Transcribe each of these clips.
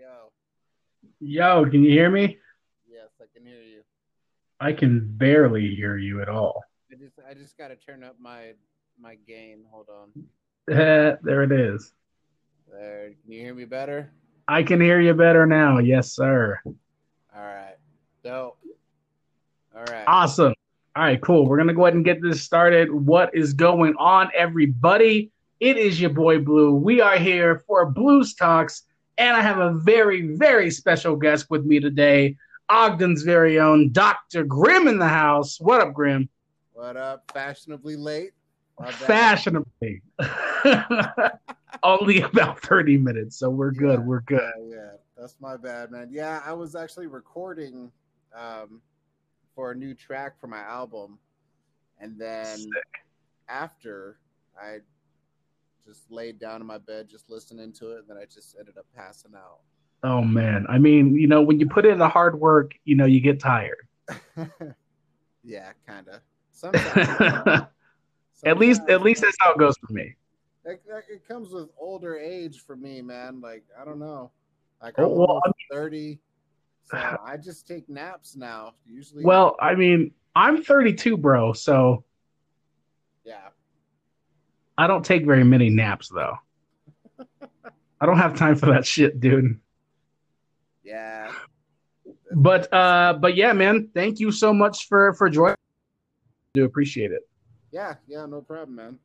yo. Yo, can you hear me? Yes, I can hear you. I can barely hear you at all. I just I just gotta turn up my my gain. Hold on. There it is. There. Can you hear me better? I can hear you better now. Yes, sir. All right. Dope. All right. Awesome. All right, cool. We're going to go ahead and get this started. What is going on, everybody? It is your boy Blue. We are here for Blues Talks, and I have a very, very special guest with me today, Ogden's very own Dr. Grim in the house. What up, Grim? What up? Fashionably late. Fashionably. Only about 30 minutes, so we're good. Yeah. We're good. Yeah, yeah, that's my bad, man. Yeah, I was actually recording um, for a new track for my album, and then Sick. after I just laid down in my bed, just listening to it, and then I just ended up passing out. Oh man, I mean, you know, when you put in the hard work, you know, you get tired. yeah, kind of. Sometimes. at least, at least that's how it goes for me. It, it comes with older age for me, man. Like I don't know. Like Oh, I'm well, almost thirty, so I just take naps now. Usually, Well, I mean, I'm 32, bro, so yeah, I don't take very many naps though. I don't have time for that shit, dude. yeah. But uh, but yeah, man, thank you so much for for joining. Do appreciate it, yeah, yeah, no problem, man.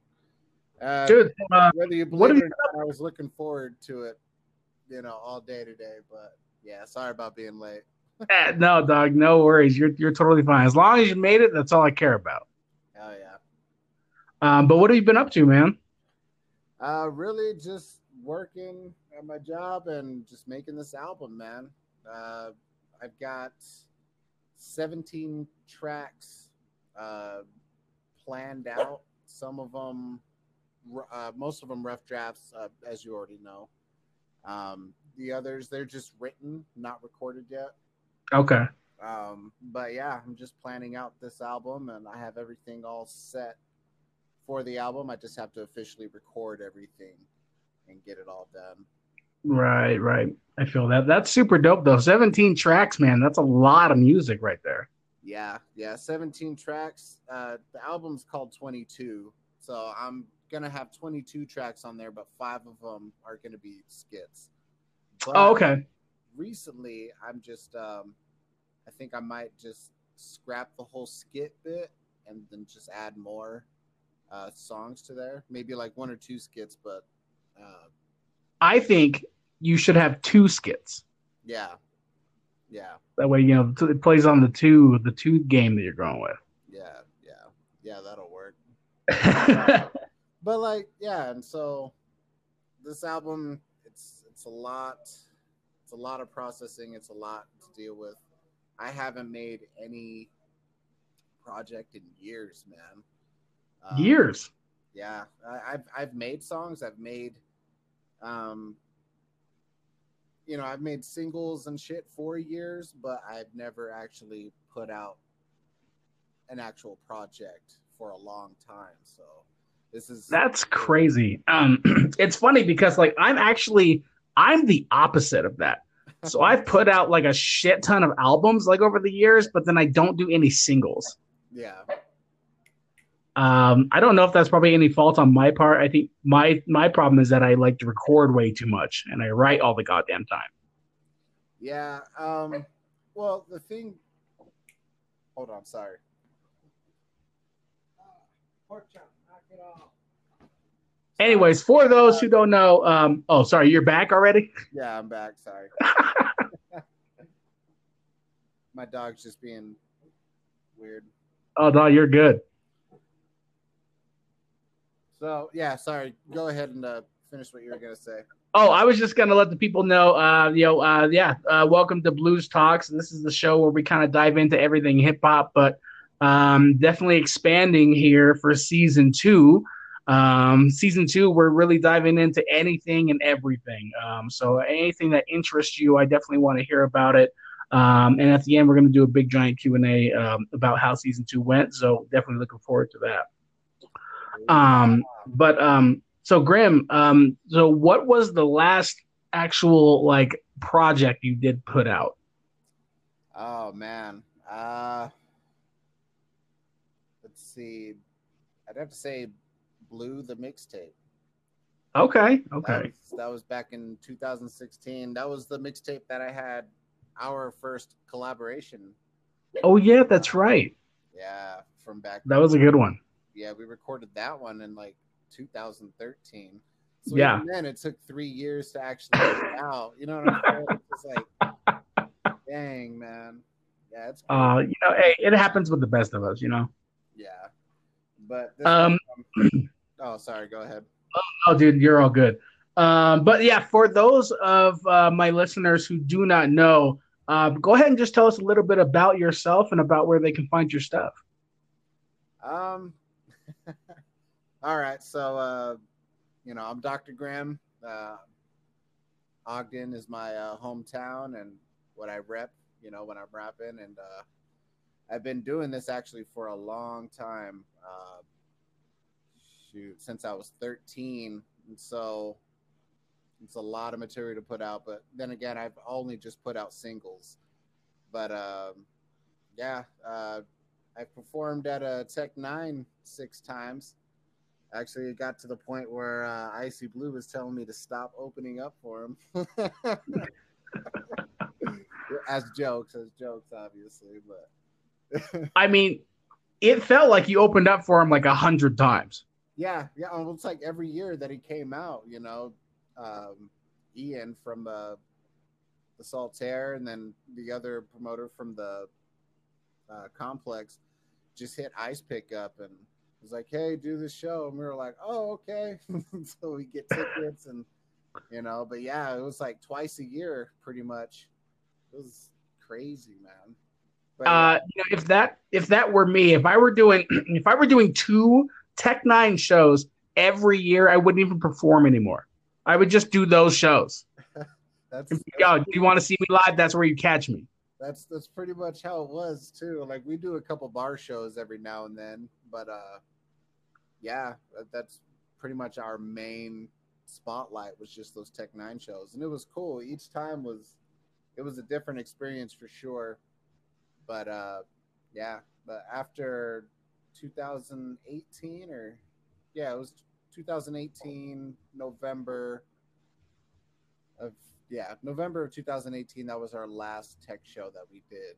Uh, dude. Uh, whether you believe it or not, I was looking forward to it, you know, all day today. But yeah, sorry about being late. eh, no, dog, no worries. You're you're totally fine. As long as you made it, that's all I care about. Um, but what have you been up to, man? Uh, really just working at my job and just making this album, man. Uh, I've got 17 tracks uh, planned out. Some of them, uh, most of them rough drafts, uh, as you already know. Um, the others, they're just written, not recorded yet. Okay. Um, but yeah, I'm just planning out this album and I have everything all set for the album. I just have to officially record everything and get it all done. Right, right. I feel that. That's super dope though. 17 tracks, man. That's a lot of music right there. Yeah, yeah, 17 tracks. Uh, the album's called 22. So I'm going to have 22 tracks on there, but five of them are going to be skits. But Oh, okay. recently, I'm just, um, I think I might just scrap the whole skit bit and then just add more uh, songs to there. Maybe like one or two skits, but uh, I think you should have two skits. yeah, yeah, That way, you know, it plays on the two the two game that you're going with. yeah, yeah, yeah, that'll work. But like, yeah, and so this album, it's it's a lot, it's a lot of processing, it's a lot to deal with. I haven't made any project in years, man. Um, Years. Yeah, I, I've I've made songs. I've made, um, you know, I've made singles and shit for years, but I've never actually put out an actual project for a long time. So this is That's crazy. Um, it's funny because like I'm actually I'm the opposite of that. So I've put out like a shit ton of albums like over the years, but then I don't do any singles. yeah, Um, I don't know if that's probably any fault on my part. I think my my problem is that I like to record way too much and I write all the goddamn time. yeah. Um, well, the thing. Hold on, sorry. Pork chop, knock it off. Anyways, for those who don't know, um, oh sorry, you're back already. Yeah, I'm back. Sorry. My dog's just being weird. Oh no, you're good. So yeah, sorry. Go ahead and uh, finish what you were gonna say. Oh, I was just gonna let the people know, uh, you know, uh, yeah, uh, welcome to Blues Talks. This is the show where we kind of dive into everything hip hop, but um, definitely expanding here for season two. Um, season two, we're really diving into anything and everything. Um, so anything that interests you, I definitely want to hear about it. Um, and at the end, we're going to do a big giant Q and A um, about how season two went. So definitely looking forward to that. Um, but um, so Graham, um, so what was the last actual like project you did put out? Oh man. Uh let's see. I'd have to say Blue the mixtape. Okay. That Okay. was, that was back in 2016. That was the mixtape that I had our first collaboration. Oh yeah, that's right. Yeah, from back. That was a good one. Yeah, we recorded that one in like 2013. So Yeah. even then it took three years to actually get it out. You know what I'm saying? It's like, dang man. Yeah, it's Uh, you know, hey, it happens with the best of us, you know. yeah. But Um, one- oh, sorry. Go ahead. Oh, dude, you're all good. Um, but yeah, for those of uh, my listeners who do not know, uh, go ahead and just tell us a little bit about yourself and about where they can find your stuff. Um. All right. So, uh, you know, I'm Dr. Grim. Uh, Ogden is my uh, hometown and what I rep. You know, when I'm rapping, and uh, I've been doing this actually for a long time. Uh, shoot, since I was 13, and so it's a lot of material to put out. But then again, I've only just put out singles. But um, yeah, uh, I performed at a Tech N9ne six times. Actually, it got to the point where uh, Icy Blue was telling me to stop opening up for him. as jokes, as jokes, obviously, but I mean, it felt like you opened up for him like a hundred times. yeah, yeah. Almost like every year that he came out, you know, um, Ian from uh, the Saltair, and then the other promoter from the uh, complex just hit Ice Pick up and was like, "Hey, do this show," and we were like, "Oh, okay." so we get tickets and you know, but yeah, it was like twice a year, pretty much. It was crazy, man. But Uh, you know, if that if that were me, if I were doing if I were doing two Tech N9ne shows every year, I wouldn't even perform anymore. I would just do those shows. that's Yo, do you want to see me live? That's where you catch me. that's that's pretty much how it was too. Like we do a couple bar shows every now and then, but uh, yeah, that- that's pretty much our main spotlight was just those Tech N9ne shows, and it was cool. Each time was it was a different experience for sure. But uh, yeah, but after 2018 or yeah, it was 2018 November of yeah November of 2018. That was our last tech show that we did,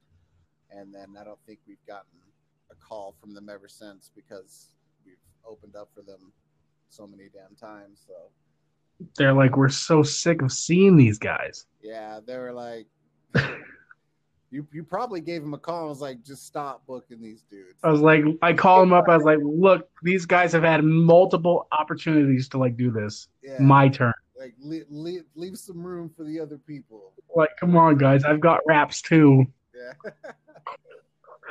and then I don't think we've gotten a call from them ever since because opened up for them so many damn times. So They're like, we're so sick of seeing these guys. yeah, they were like. You, you probably gave him a call and was like, just stop booking these dudes. I was like, I call him up. I was like, look, these guys have had multiple opportunities to like do this. Yeah, My turn. like leave, leave, leave some room for the other people. Like, come on, guys, I've got raps too. Yeah.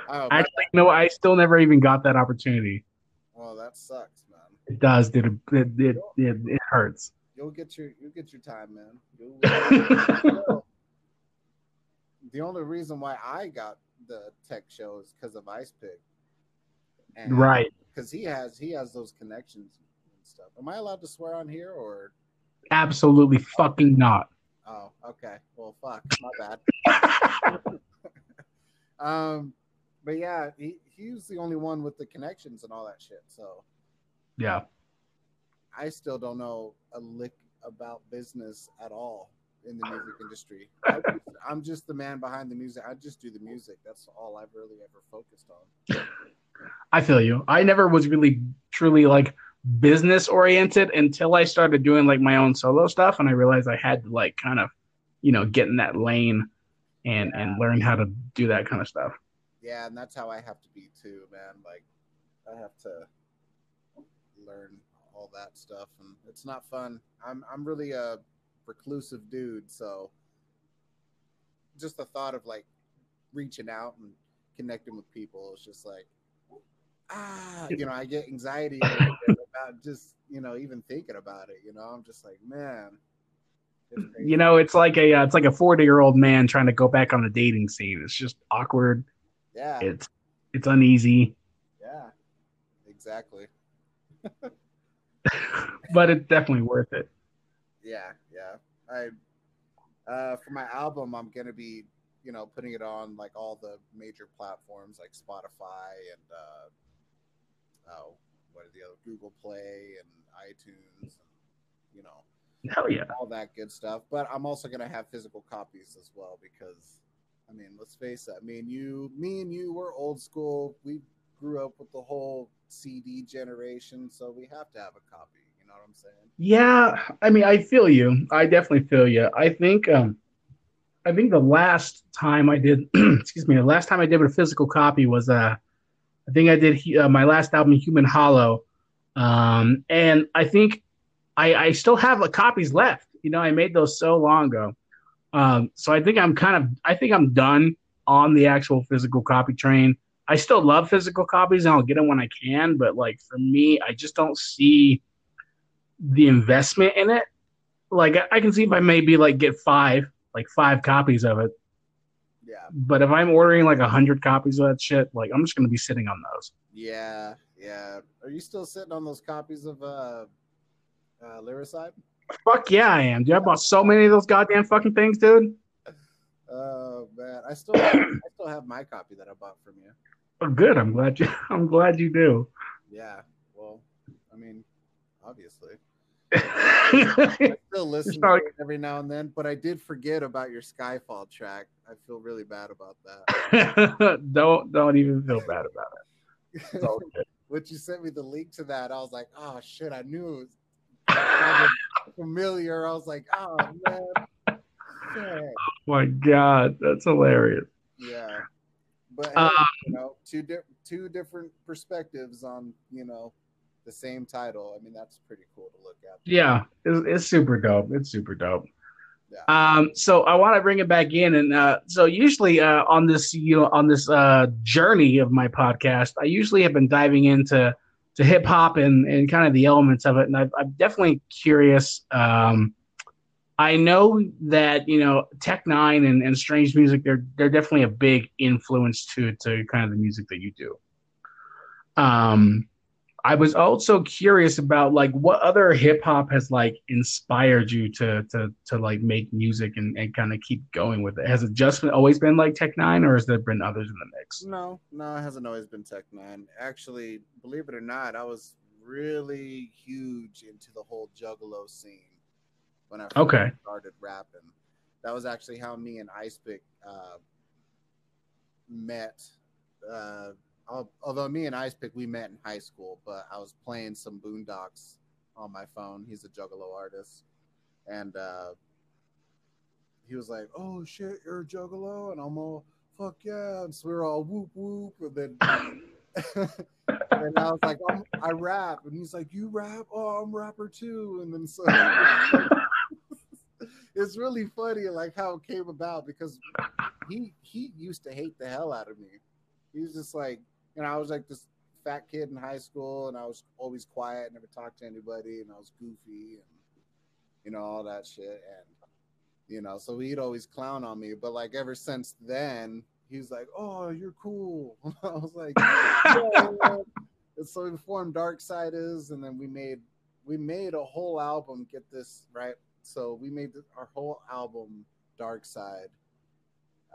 oh, Actually, no, I still never even got that opportunity. Oh, that sucks, man. It does, dude. It it it, it hurts. You'll get your you'll get your time, man. You'll, the only reason why I got the tech show is because of Ice Pick. And right. Because he has he has those connections and stuff. Am I allowed to swear on here or? Absolutely fucking not. Oh, okay. Well, fuck. My bad. um, but yeah, he he's the only one with the connections and all that shit. So Yeah. I still don't know a lick about business at all in the music industry. I I'm just the man behind the music. I just do the music. That's all I've really ever focused on. I feel you. I never was really truly like business oriented until I started doing like my own solo stuff and I realized I had to like kind of, you know, get in that lane and and learn how to do that kind of stuff. Yeah, and that's how I have to be too, man. Like I have to learn all that stuff and it's not fun. I'm I'm really a reclusive dude, so just the thought of like reaching out and connecting with people is just like ah, you know, I get anxiety about just, you know, even thinking about it, you know. I'm just like, man. You know, it's like a uh, it's like a 40-year-old man trying to go back on the dating scene. It's just awkward. Yeah, It's it's uneasy, yeah. Exactly. but it's definitely worth it. Yeah, yeah. I uh, for my album, I'm gonna be, you know, putting it on like all the major platforms like Spotify and uh, oh, what are the other Google Play and iTunes, and, you know, Hell yeah. all that good stuff. But I'm also gonna have physical copies as well because, I mean, let's face it. I mean, you, me, and you, we're old school. We grew up with the whole CD generation, so we have to have a copy. You know what I'm saying? Yeah, I mean, I feel you. I definitely feel you. I think, um, I think the last time I did, excuse me, the last time I did a physical copy was, uh, I think I did uh, my last album, Human Hollow, um, and I think I, I still have uh, copies left. You know, I made those so long ago, um, so I think I'm kind of, I think I'm done on the actual physical copy train. I still love physical copies, and I'll get them when I can. But like for me, I just don't see the investment in it. Like I can see if I maybe like get five, like five copies of it. Yeah. But if I'm ordering like a hundred copies of that shit, like I'm just gonna be sitting on those. Yeah, yeah. Are you still sitting on those copies of uh, uh Lyricide? Fuck yeah, I am. Dude, I bought so many of those goddamn fucking things, dude. Oh man, I still have, I still have my copy that I bought from you. Oh, good. I'm glad you. I'm glad you do. Yeah. Well, I mean, obviously. I still listen to it every now and then, but I did forget about your Skyfall track. I feel really bad about that. don't don't even feel bad about it. It's all good. when you sent me the link to that, I was like, oh shit, I knew it was familiar. I was like, oh man. Shit. my god, that's hilarious. Yeah. But Um, you know, two di- two different perspectives on, you know, the same title. I mean, that's pretty cool to look at. Yeah, it's, it's super dope. It's super dope. Yeah. Um, so I want to bring it back in, and uh, so usually uh, on this, you know, on this uh, journey of my podcast, I usually have been diving into to hip hop and and kind of the elements of it, and I've, I'm definitely curious. Um, I know that you know Tech N9ne and, and Strange Music, they're they're definitely a big influence to to kind of the music that you do. Um, I was also curious about like what other hip hop has like inspired you to to to like make music and, and kind of keep going with it. Has it just been, always been like Tech N9ne, or has there been others in the mix? No, no, it hasn't always been Tech N9ne. Actually, believe it or not, I was really huge into the whole Juggalo scene when I first Okay. started rapping. That was actually how me and Ice Pick uh, met. Uh, although me and Ice Pick we met in high school, but I was playing some Boondox on my phone. He's a Juggalo artist, and uh, he was like, "Oh shit, you're a Juggalo," and I'm all, "Fuck yeah!" And so we were all whoop whoop, and then. and I was like, I rap, and he's like, "You rap? Oh, I'm rapper too." And then so it's really funny, like how it came about because he he used to hate the hell out of me. He was just like, you know, I was like this fat kid in high school, and I was always quiet, never talked to anybody, and I was goofy, and you know all that shit, and you know, so he'd always clown on me. But like ever since then, he was like, "Oh, you're cool." I was like, yeah. So we formed Dark Siders, and then we made we made a whole album. Get this right. So we made our whole album Dark Side.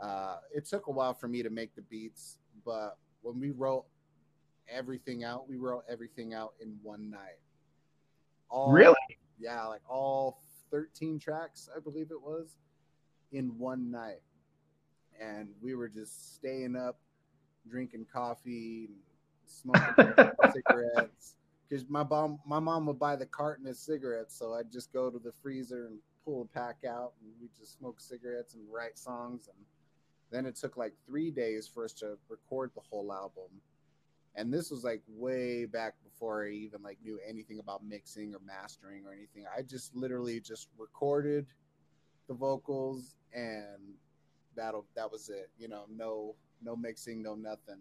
Uh, it took a while for me to make the beats, but when we wrote everything out, we wrote everything out in one night. All, Really? Yeah, like all 13 tracks, I believe it was, in one night. And we were just staying up, drinking coffee, smoking cigarettes. Because my mom, my mom would buy the carton of cigarettes, so I'd just go to the freezer and pull a pack out, and we just smoke cigarettes and write songs. And then it took like three days for us to record the whole album. And this was like way back before I even like knew anything about mixing or mastering or anything. I just literally just recorded the vocals and that'll that was it. You know, no no mixing, no nothing.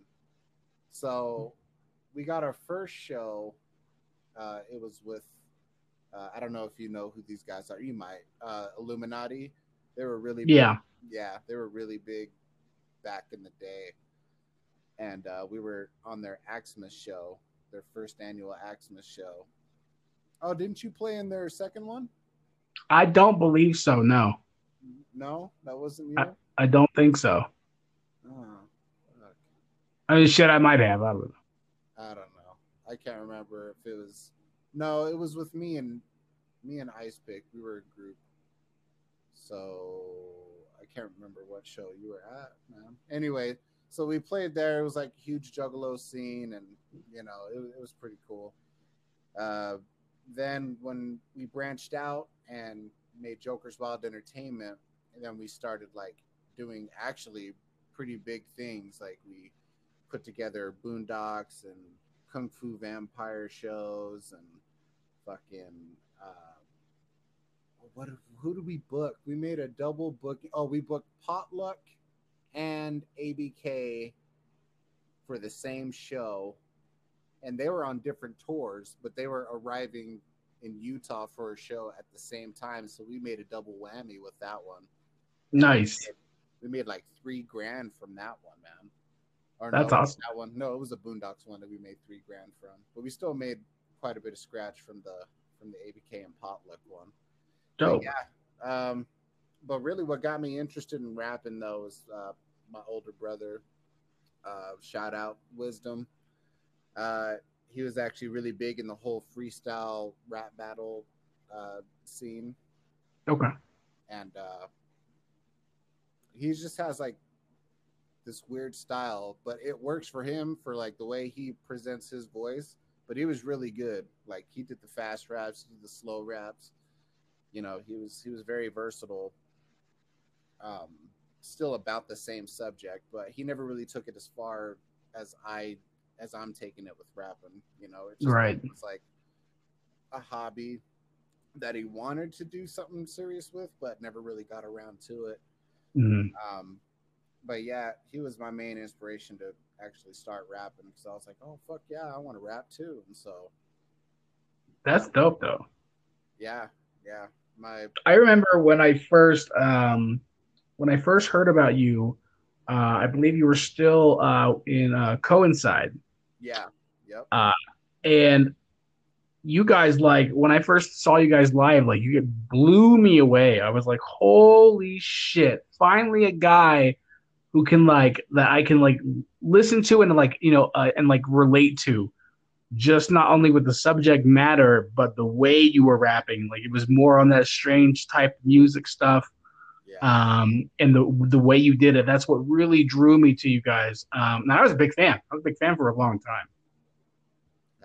So we got our first show. Uh, it was with uh, I don't know if you know who these guys are. You might uh, Illuminati. They were really big. Yeah. yeah they were really big back in the day, and uh, we were on their Axmas show, their first annual Axmas show. Oh, didn't you play in their second one? I don't believe so. No. No, that wasn't you. I, I don't think so. oh. I mean, shit, I might have. I don't know. I don't know. I can't remember if it was. No, it was with me and me and Ice Pick. We were a group. So I can't remember what show you were at, man. Anyway, so we played there. It was like a huge Juggalo scene, and you know, it, it was pretty cool. Uh, then when we branched out and made Joker's Wild Entertainment, and then we started like doing actually pretty big things. Like we put together Boondox and Kung Fu Vampire shows and fucking uh, what? Who do we book? We made a double book. Oh, we booked Potluck and ABK for the same show, and they were on different tours, but they were arriving in Utah for a show at the same time. So we made a double whammy with that one. Nice. We made like three grand from that one, man. Or That's no, awesome. That one, no, it was a Boondox one that we made three grand from, but we still made quite a bit of scratch from the from the ABK and Potluck one. But Dope. yeah. Um, but really, what got me interested in rapping though was uh, my older brother. Uh, shout out Wisdom. Uh, he was actually really big in the whole freestyle rap battle uh, scene, Okay. and uh, he just has like this weird style, but it works for him for like the way he presents his voice. But he was really good. Like he did the fast raps, he did the slow raps. You know, he was he was very versatile. Um, still about the same subject, but he never really took it as far as I as I'm taking it with rapping. You know, it's just Right. It's like a hobby that he wanted to do something serious with, but never really got around to it. Mhm. Um, but yeah, he was my main inspiration to actually start rapping because I was like, oh fuck yeah, I want to rap too. And so That's dope, though. yeah, yeah, my I remember when I first um, when I first heard about you. Uh, I believe you were still uh, in uh, Coincide, yeah, yep, and you guys like when I first saw you guys live, like you blew me away. I was like, "Holy shit! Finally, a guy who can like that I can like listen to and like you know uh, and like relate to." Just not only with the subject matter, but the way you were rapping. Like it was more on that strange type music stuff yeah, um, and the the way you did it. That's what really drew me to you guys. Um, and I was a big fan. I was a big fan for a long time.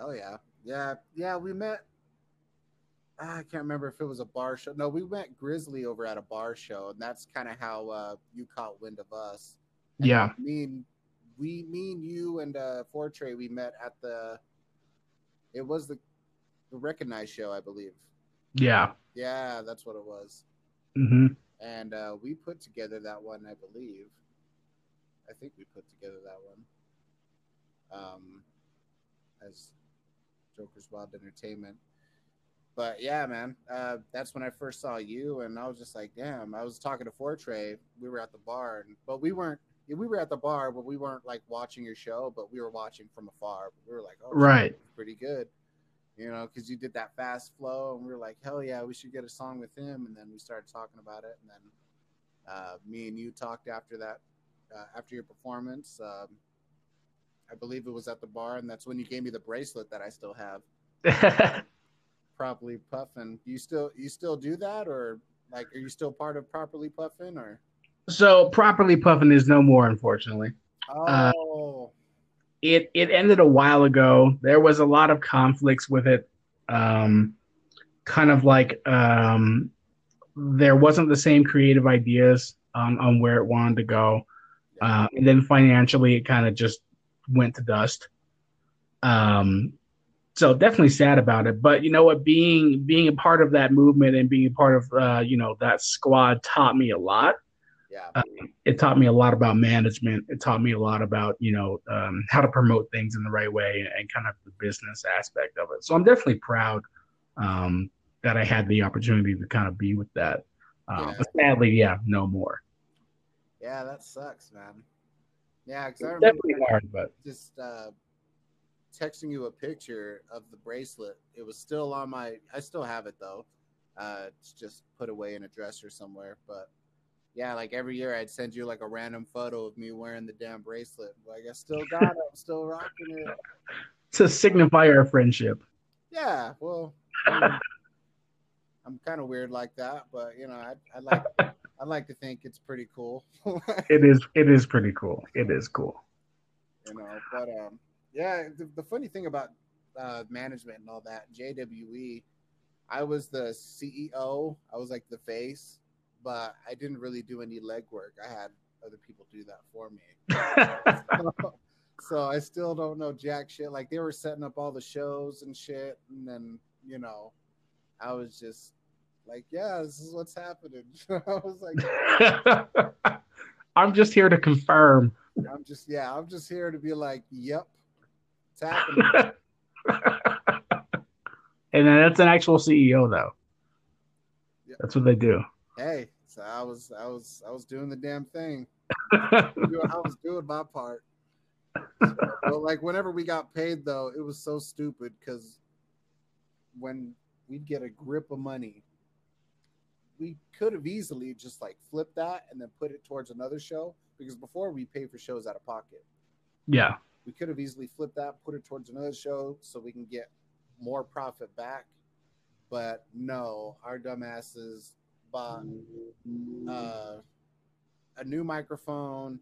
oh yeah, yeah, yeah. We met. I can't remember if it was a bar show. No, we met Grizzly over at a bar show, and that's kind of how uh, you caught wind of us. And Yeah. me and we, me and you and uh, Fortray, we met at the. It was the, the Recognize show, I believe. Yeah. Yeah, that's what it was. hmm and uh, we put together that one, I believe. I think we put together that one um, as Joker's Wild Entertainment. But yeah, man, uh, that's when I first saw you, and I was just like, damn. I was talking to Fortray. We were at the bar, and, but we weren't. We were at the bar, but we weren't like watching your show, but we were watching from afar. We were like, oh, Right. pretty good, you know, because you did that fast flow, and we were like, hell yeah, we should get a song with him. And then we started talking about it, and then uh, me and you talked after that, uh, after your performance. Um, I believe it was at the bar, and that's when you gave me the bracelet that I still have, properly puffing. You still you still do that, or like, are you still part of properly puffin, or? So properly puffing is no more, unfortunately. Uh, Oh, It it ended a while ago. There was a lot of conflicts with it. Um, kind of like um, there wasn't the same creative ideas on, on where it wanted to go. Uh, and then financially, it kind of just went to dust. Um, so definitely sad about it. But you know what? Being being a part of that movement and being a part of uh, you know that squad taught me a lot. Yeah, Uh, It taught me a lot about management. It taught me a lot about you know um, how to promote things in the right way and kind of the business aspect of it. So I'm definitely proud um, that I had the opportunity to kind of be with that. Uh, Yeah. But sadly, yeah, no more. yeah, that sucks, man. Yeah, because I remember definitely hard, but just uh, texting you a picture of the bracelet. It was still on my. I still have it though. Uh, it's just put away in a dresser somewhere. But yeah, like every year I'd send you like a random photo of me wearing the damn bracelet. Like I still got it. I'm still rocking it. To signify our friendship. Yeah, well, I'm, I'm kind of weird like that, but you know, I, I like I like to think it's pretty cool. it is. It is pretty cool. It is cool. You know, but um, yeah. The, the funny thing about uh, management and all that, JWE, I was the CEO. I was like the face, but I didn't really do any legwork. I had other people do that for me. so, so I still don't know jack shit. Like they were setting up all the shows and shit, and then you know, I was just like, yeah, this is what's happening. I was like, I'm just here to confirm. I'm just yeah, I'm just here to be like, yep, it's happening. and then that's an actual CEO though. Yep. That's what they do. Hey, so I was I was I was doing the damn thing. I was doing my part. So, well, like whenever we got paid though, it was so stupid because when we'd get a grip of money, we could have easily just like flipped that and then put it towards another show because before we paid for shows out of pocket. Yeah. We could have easily flipped that, put it towards another show so we can get more profit back. But no, our dumbasses bought uh, a new microphone,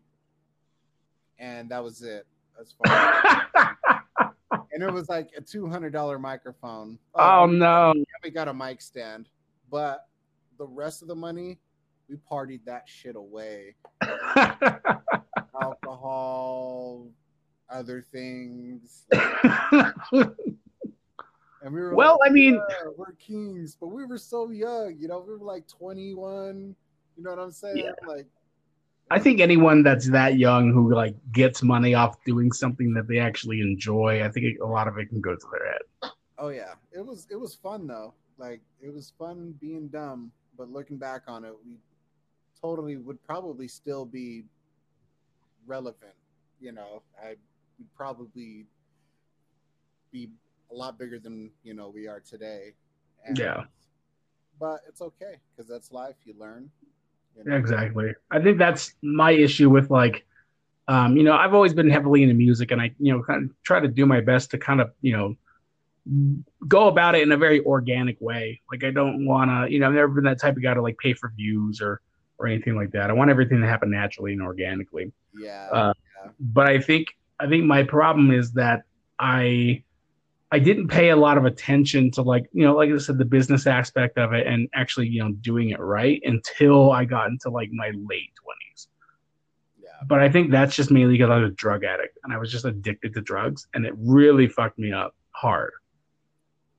and that was it. As far and it was like a two hundred dollar microphone. Oh, oh no! We got a mic stand, but the rest of the money, we partied that shit away. Alcohol, other things. And we were well, like, I mean, yeah, we're kings, but we were so young, you know, we were like 21. You know what I'm saying? Yeah. Like, I think anyone that's that young who like gets money off doing something that they actually enjoy, I think a lot of it can go to their head. Oh yeah, it was it was fun though. Like it was fun being dumb, but looking back on it, we totally would probably still be relevant. You know, I would probably be a lot bigger than you know we are today. And, yeah. But it's okay because that's life. You learn. You know? Exactly. I think that's my issue with like, um, you know, I've always been heavily into music, and I, you know, kind of try to do my best to kind of, you know, go about it in a very organic way. Like I don't want to, you know, I've never been that type of guy to like pay for views or or anything like that. I want everything to happen naturally and organically. Yeah. Uh, yeah. But I think I think my problem is that I I didn't pay a lot of attention to like, you know, like I said, the business aspect of it and actually, you know, doing it right until I got into like my late twenties. Yeah. But I think that's just mainly because I was a drug addict and I was just addicted to drugs and it really fucked me up hard.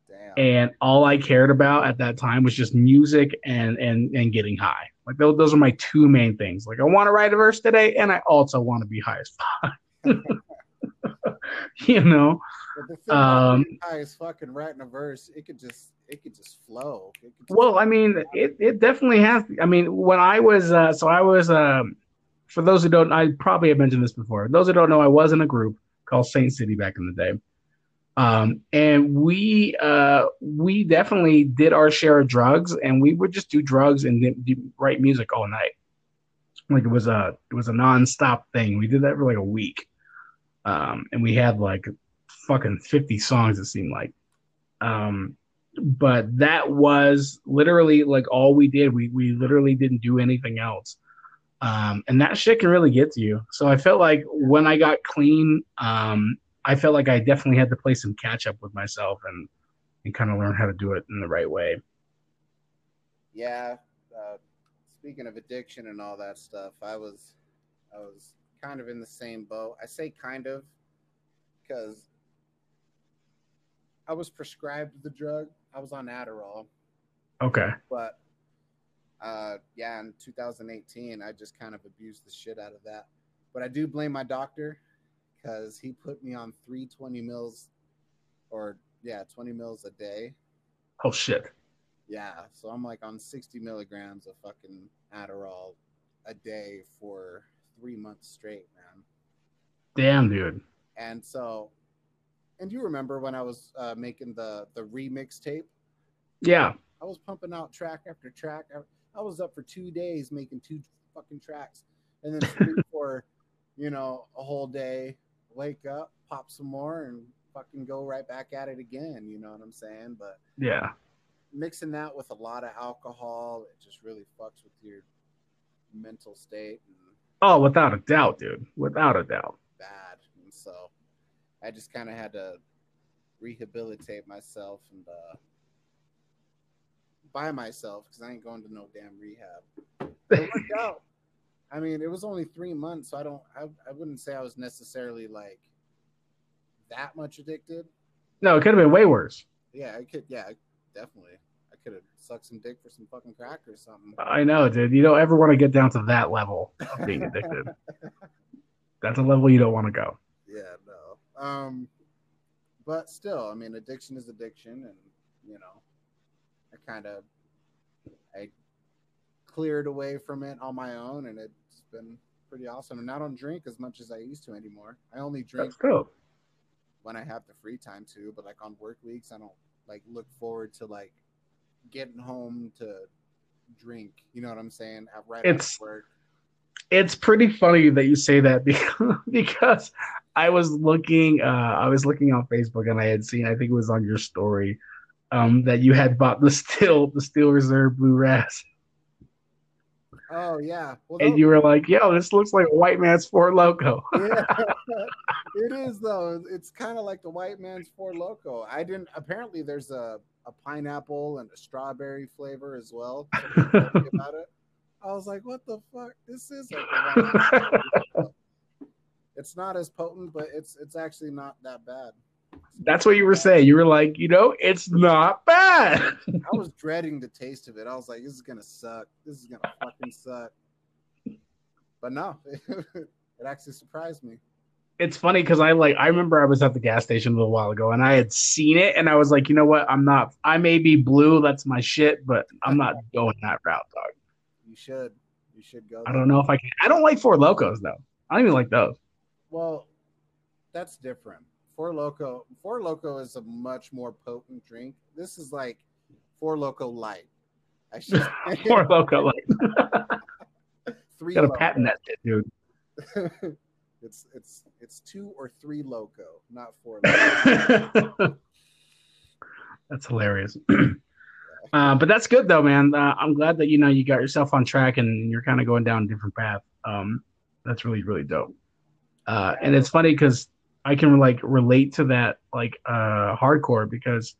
Damn. And all I cared about at that time was just music and and and getting high. Like those, those are my two main things. Like I want to write a verse today and I also want to be high as fuck. you know um, as fucking writing a verse, it could just it could just flow. Could just well, I mean, it, it definitely has. I mean, when I was uh, so I was um, for those who don't, I probably have mentioned this before. Those who don't know, I was in a group called Saint City back in the day. Um, and we uh, we definitely did our share of drugs, and we would just do drugs and write music all night. Like it was a it was a nonstop thing. We did that for like a week, um, and we had like fucking 50 songs it seemed like. Um but that was literally like all we did. We we literally didn't do anything else. Um and that shit can really get to you. So i felt like when i got clean um i felt like i definitely had to play some catch up with myself and and kind of learn how to do it in the right way. Yeah uh, speaking of addiction and all that stuff i was i was kind of in the same boat i say kind of because I was prescribed the drug. I was on Adderall. Okay. But uh, yeah, in 2018, I just kind of abused the shit out of that. But I do blame my doctor because he put me on 320 mils or yeah, 20 mils a day. Oh shit. Yeah, so I'm like on 60 milligrams of fucking Adderall a day for three months straight, man. Damn, dude. And so and you remember when I was uh, making the the remix tape? Yeah. I was pumping out track after track. I, I was up for two days making two fucking tracks, and then sleep for, you know, a whole day. Wake up, pop some more, and fucking go right back at it again. You know what I'm saying? But yeah, mixing that with a lot of alcohol, it just really fucks with your mental state. And oh, without a doubt, dude. Without a doubt. Bad. And so I just kind of had to rehabilitate myself and uh, by myself because I ain't going to no damn rehab. It worked out. I mean, it was only three months, so I don't. I, I wouldn't say I was necessarily like that much addicted. No, it could have been way worse. Yeah, I could. Yeah, definitely. Could have sucked some dick for some fucking crack or something. I know, dude. You don't ever want to get down to that level of being addicted. That's a level you don't want to go. Yeah, no. Um, but still, I mean, addiction is addiction, and you know, I kind of I cleared away from it on my own, and it's been pretty awesome. And I don't drink as much as I used to anymore. I only drink when I have the free time to, but like on work weeks, I don't like look forward to like getting home to drink. You know what I'm saying? Right it's, work. It's pretty funny that you say that because, because I was looking, uh, I was looking on Facebook and I had seen, I think it was on your story, um, that you had bought the still, the Steel Reserve Blue Raz. Oh yeah, well, and you were like, "Yo, this looks like a white man's Four Loco." yeah, it is though. It's kind of like the white man's Four Loco. I didn't. Apparently, there's a a pineapple and a strawberry flavor as well. about it. I was like, "What the fuck? This is like." it's not as potent, but it's it's actually not that bad. That's what you were saying. You were like, you know, it's not bad. I was dreading the taste of it. I was like, this is gonna suck. This is gonna fucking suck. But no, it actually surprised me. It's funny because I like I remember I was at the gas station a little while ago and I had seen it and I was like, you know what? I'm not. I may be blue. That's my shit, but I'm not going that route, dog. You should. You should go. I don't know if I can. I don't like Four Locos though. I don't even like those. Well, that's different Four Loco, Four Loco is a much more potent drink. This is like Four Loco Light. I should Four Loco Light. three. Got to patent that shit, dude. It's it's it's two or three Loco, not four. Loco. that's hilarious. uh, but that's good though, man. Uh, I'm glad that you know you got yourself on track and you're kind of going down a different path. Um, that's really really dope. Uh, and it's funny because I can like relate to that like uh hardcore because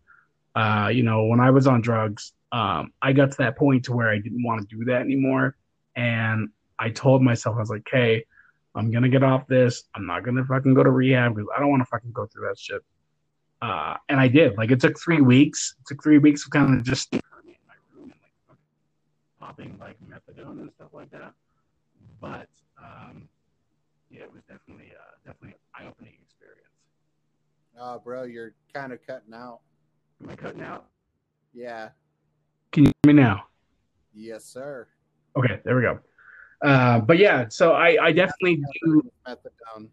uh you know when I was on drugs um I got to that point to where I didn't want to do that anymore and I told myself I was like hey I'm gonna get off this I'm not gonna fucking go to rehab because I don't want to fucking go through that shit uh and I did like it took three weeks it took three weeks of kind of just in my room and like fucking popping like methadone and stuff like that but um yeah it was definitely uh definitely an eye opening experience. Oh, bro, you're kind of cutting out. Am I cutting out? Yeah. Can you hear me now? Yes, sir. Okay, there we go. Uh, but yeah, so I, I definitely do methadone.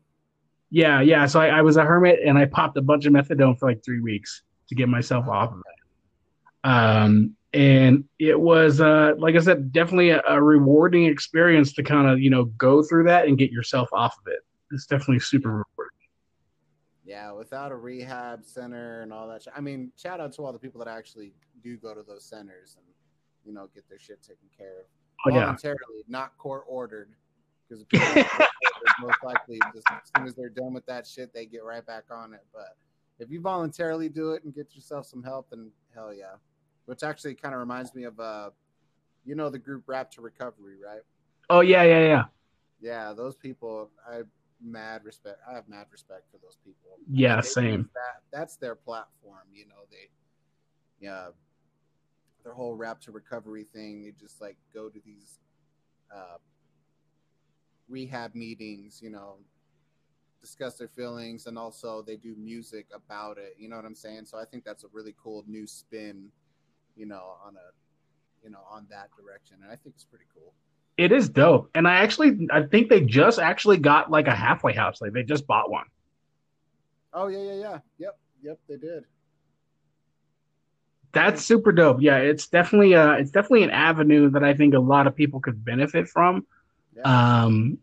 Yeah, yeah. So I, I, was a hermit and I popped a bunch of methadone for like three weeks to get myself oh. off of it. Um, and it was uh, like I said, definitely a, a rewarding experience to kind of you know go through that and get yourself off of it. It's definitely super rewarding. Yeah, without a rehab center and all that. Sh- I mean, shout out to all the people that actually do go to those centers and you know get their shit taken care of oh, voluntarily, yeah. not court ordered. Because most likely, just as soon as they're done with that shit, they get right back on it. But if you voluntarily do it and get yourself some help, then hell yeah. Which actually kind of reminds me of uh, you know, the group Rap to Recovery, right? Oh yeah, yeah, yeah. Yeah, those people. I mad respect. I have mad respect for those people. Yeah, same. That that's their platform. You know, they yeah, their whole rap to recovery thing. They just like go to these uh, rehab meetings. You know, discuss their feelings, and also they do music about it. You know what I'm saying? So I think that's a really cool new spin. You know, on a you know on that direction, and I think it's pretty cool. It is dope. And I actually I think they just actually got like a halfway house. Like they just bought one. Oh yeah, yeah, yeah. Yep. Yep, they did. That's super dope. Yeah, it's definitely uh it's definitely an avenue that I think a lot of people could benefit from. Yeah. Um,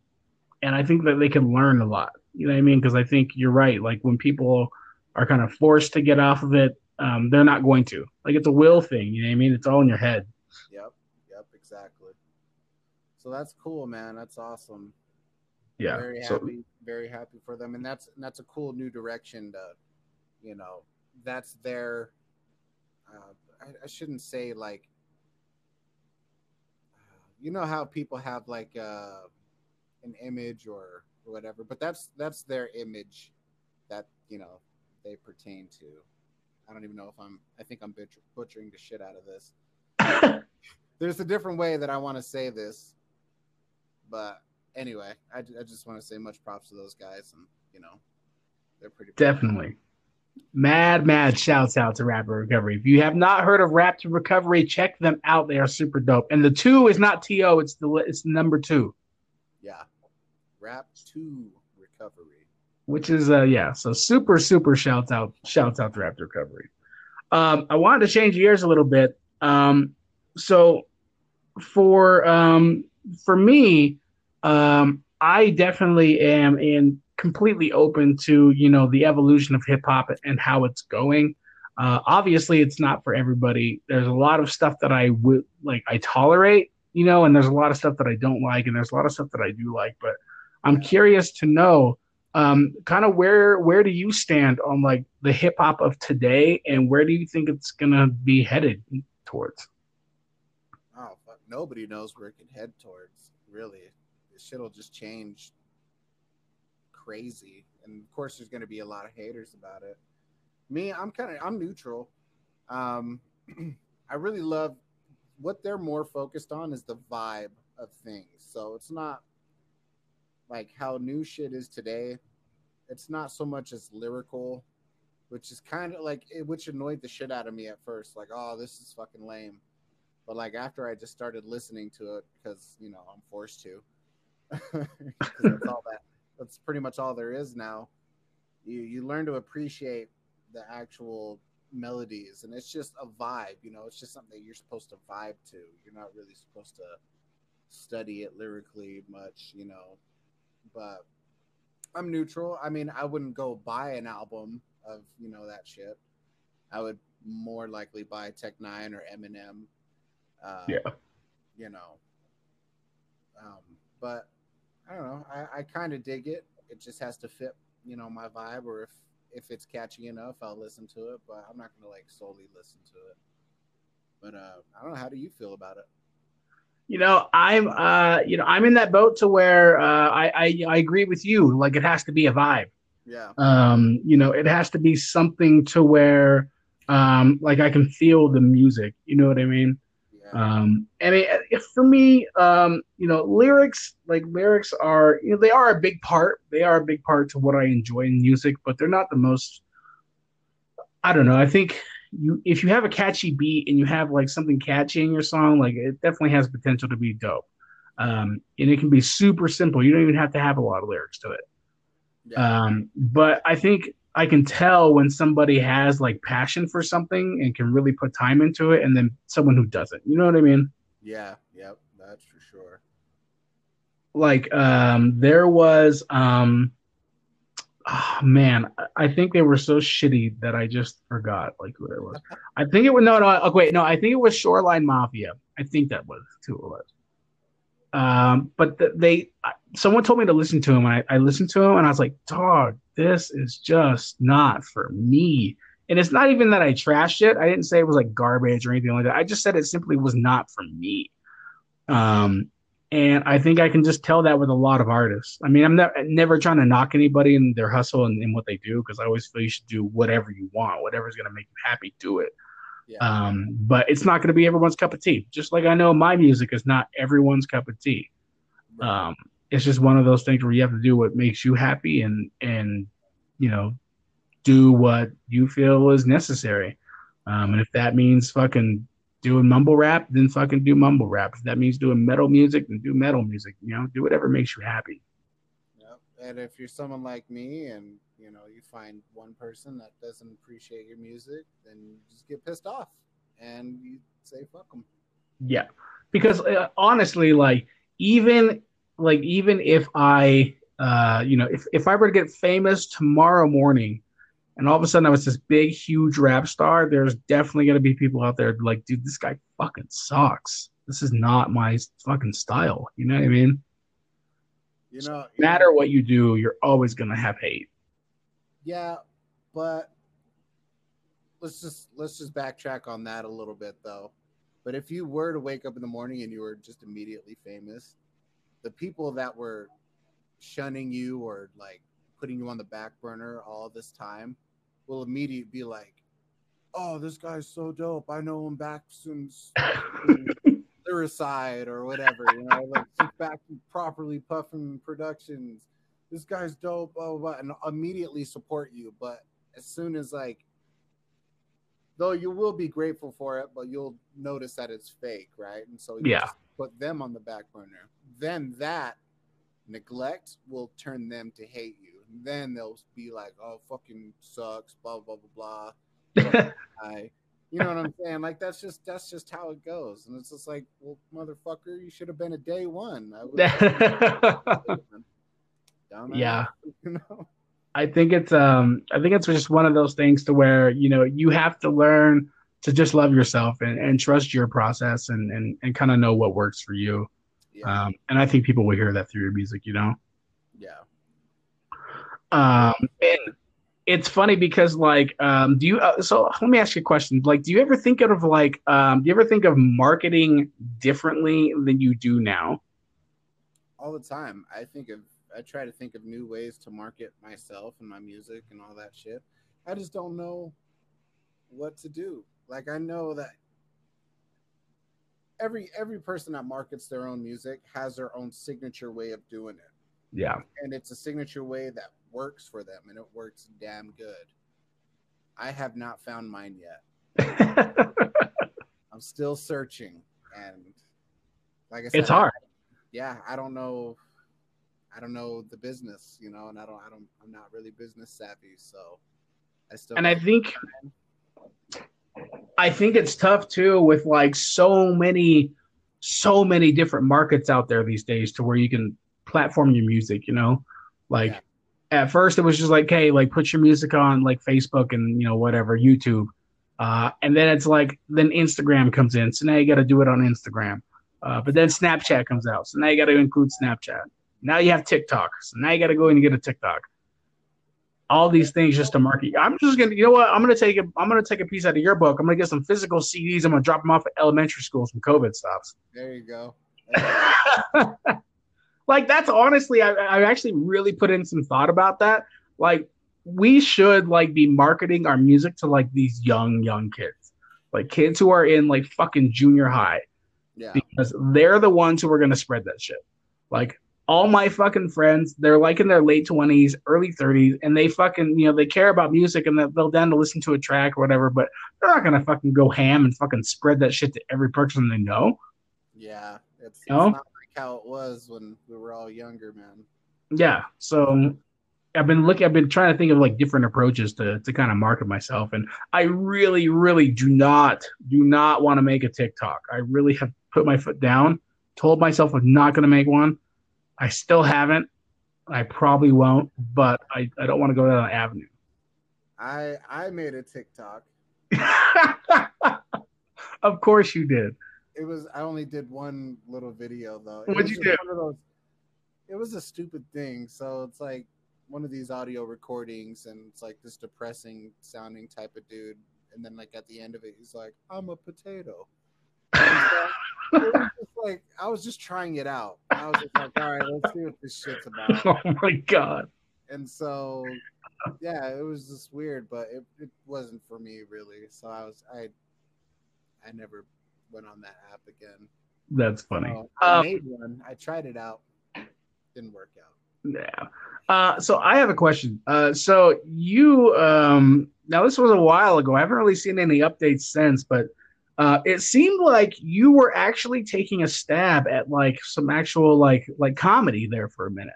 and I think that they can learn a lot. You know what I mean? Because I think you're right. Like when people are kind of forced to get off of it, um, they're not going to. Like it's a will thing. You know what I mean? It's all in your head. Yep. Yep. Exactly. So that's cool, man. That's awesome. Yeah. Very happy. So, very happy for them, and that's and that's a cool new direction to, you know, that's their. Uh, I, I shouldn't say like. You know how people have like uh, an image or whatever, but that's that's their image that you know they pertain to. I don't even know if I'm. I think I'm butchering the shit out of this. There's a different way that I want to say this, but anyway, I, I just want to say much props to those guys, and you know, they're pretty. Definitely. Mad, mad shouts out to Rap Recovery. If you have not heard of Rap to Recovery, check them out. They are super dope. And the two is not To, it's the it's number two. Yeah. Rap to Recovery. Which is uh yeah, so super, super shouts out, shouts out to Rap to Recovery. Um, I wanted to change gears a little bit. Um, so for um for me, um, I definitely am in completely open to you know the evolution of hip hop and how it's going. Uh, obviously, it's not for everybody. There's a lot of stuff that I would like, I tolerate, you know, and there's a lot of stuff that I don't like, and there's a lot of stuff that I do like. But I'm curious to know, um, kind of where where do you stand on like the hip hop of today, and where do you think it's gonna be headed towards? Oh, fuck. nobody knows where it can head towards, really this shit'll just change crazy. And of course, there's going to be a lot of haters about it. Me, I'm kind of I'm neutral. Um, I really love what they're more focused on is the vibe of things. So it's not like how new shit is today. It's not so much as lyrical, which is kind of like it, which annoyed the shit out of me at first. Like, oh, this is fucking lame. But like after I just started listening to it because you know I'm forced to, that's all that. That's pretty much all there is now. You you learn to appreciate the actual melodies, and it's just a vibe. You know, it's just something that you're supposed to vibe to. You're not really supposed to study it lyrically much. You know, but I'm neutral. I mean, I wouldn't go buy an album of you know that shit. I would more likely buy Tech N9ne or Eminem. Uh, yeah. You know. Um, but I don't know. I, I kind of dig it. It just has to fit, you know, my vibe. Or if if it's catchy enough, I'll listen to it. But I'm not gonna like solely listen to it. But uh, I don't know. How do you feel about it? You know, I'm uh, you know, I'm in that boat to where uh, I, I I agree with you. Like it has to be a vibe. Yeah. Um, you know, it has to be something to where um, like I can feel the music. You know what I mean? Um, and it, it, for me, um, you know, lyrics like lyrics are you know they are a big part. They are a big part to what I enjoy in music, but they're not the most. I don't know. I think you if you have a catchy beat and you have like something catchy in your song, like it definitely has potential to be dope. Um, and it can be super simple. You don't even have to have a lot of lyrics to it. Yeah. Um, but I think I can tell when somebody has like passion for something and can really put time into it, and then someone who doesn't. You know what I mean? Yeah. Yep. That's for sure. Like, um, there was, um, oh, man, I think they were so shitty that I just forgot like who it was. I think it was no, no. Oh, wait, no, I think it was Shoreline Mafia. I think that was who it was. Um, but the, they, someone told me to listen to him. I, I listened to him and I was like, dog, this is just not for me. And it's not even that I trashed it. I didn't say it was like garbage or anything like that. I just said it simply was not for me. Um, and I think I can just tell that with a lot of artists. I mean, I'm ne- never trying to knock anybody in their hustle and, and what they do because I always feel you should do whatever you want, whatever's going to make you happy, do it. Yeah. Um, but it's not going to be everyone's cup of tea. Just like I know my music is not everyone's cup of tea. Right. Um, it's just one of those things where you have to do what makes you happy and and you know do what you feel is necessary. Um, and if that means fucking doing mumble rap, then fucking do mumble rap. If that means doing metal music, then do metal music. You know, do whatever makes you happy. And if you're someone like me and you know you find one person that doesn't appreciate your music then you just get pissed off and you say fuck them yeah because uh, honestly like even like even if I uh you know if if I were to get famous tomorrow morning and all of a sudden I was this big huge rap star, there's definitely gonna be people out there like, dude, this guy fucking sucks. This is not my fucking style. You know what I mean? You know, no matter what you do, you're always gonna have hate. Yeah, but let's just let's just backtrack on that a little bit though. But if you were to wake up in the morning and you were just immediately famous, the people that were shunning you or like putting you on the back burner all this time will immediately be like, "Oh, this guy's so dope. I know him back since Suicide or whatever. You know, like back properly puffing productions. This guy's dope. Blah, blah, blah, and immediately support you. But as soon as like though you will be grateful for it, but you'll notice that it's fake, right? And so yeah, put them on the back burner. Then that neglect will turn them to hate you. And then they'll be like, "Oh, fucking sucks," blah blah blah blah. you know what I'm saying? Like that's just that's just how it goes. And it's just like, well, motherfucker, you should have been a day one. yeah. You know? I think it's um I think it's just one of those things to where you know you have to learn to just love yourself and, and trust your process and and, and kind of know what works for you. Yeah. Um, and I think people will hear that through your music, you know. Yeah. Um, and it's funny because like, um, do you? Uh, so let me ask you a question. Like, do you ever think of like, um, do you ever think of marketing differently than you do now? All the time. I think of I try to think of new ways to market myself and my music and all that shit. I just don't know what to do. Like I know that every every person that markets their own music has their own signature way of doing it. Yeah. And it's a signature way that works for them and it works damn good. I have not found mine yet. I'm still searching and like I said, it's hard. yeah, I don't know I don't know the business, you know, and I don't, I don't, I'm not really business savvy, so I still. And I think, I think it's tough too with like so many, so many different markets out there these days to where you can platform your music. You know, like yeah. At first it was just like, hey, like put your music on like Facebook and you know whatever YouTube, uh, and then it's like then Instagram comes in, so now you got to do it on Instagram. Uh, but then Snapchat comes out, so now you got to include Snapchat. Now you have TikTok. So now you got to go in and get a TikTok. All these things just to market. I'm just gonna, you know what? I'm gonna take a, I'm gonna take a piece out of your book. I'm gonna get some physical CDs. I'm gonna drop them off at elementary schools when COVID stops. There you go. like that's honestly, I, I actually really put in some thought about that. Like we should like be marketing our music to like these young young kids, like kids who are in like fucking junior high. Yeah. Because they're the ones who are gonna spread that shit. Like all my fucking friends, they're like in their late 20s, early 30s, and they fucking, you know, they care about music and they'll down to listen to a track or whatever, but they're not gonna fucking go ham and fucking spread that shit to every person they know. Yeah, it's, it's not how it was when we were all younger, man. Yeah, so I've been looking, I've been trying to think of like different approaches to to kind of market myself, and I really, really do not do not want to make a TikTok. I really have put my foot down, told myself I'm not gonna make one I still haven't. I probably won't, but I, I don't want to go down that avenue. I I made a TikTok. of course you did. It was I only did one little video though. What'd you do? Those, it was a stupid thing. So it's like one of these audio recordings and it's like this depressing sounding type of dude. And then like at the end of it, he's like, I'm a potato. like I was just trying it out. I was just like, all right, let's see what this shit's about. Oh my god. And so yeah, it was just weird, but it, it wasn't for me really. So I was I I never went on that app again. That's funny. So I um, made one. I tried it out. Didn't work out. Yeah. Uh, so I have a question. Uh, so you um, now this was a while ago. I haven't really seen any updates since, but uh, it seemed like you were actually taking a stab at like some actual like like comedy there for a minute.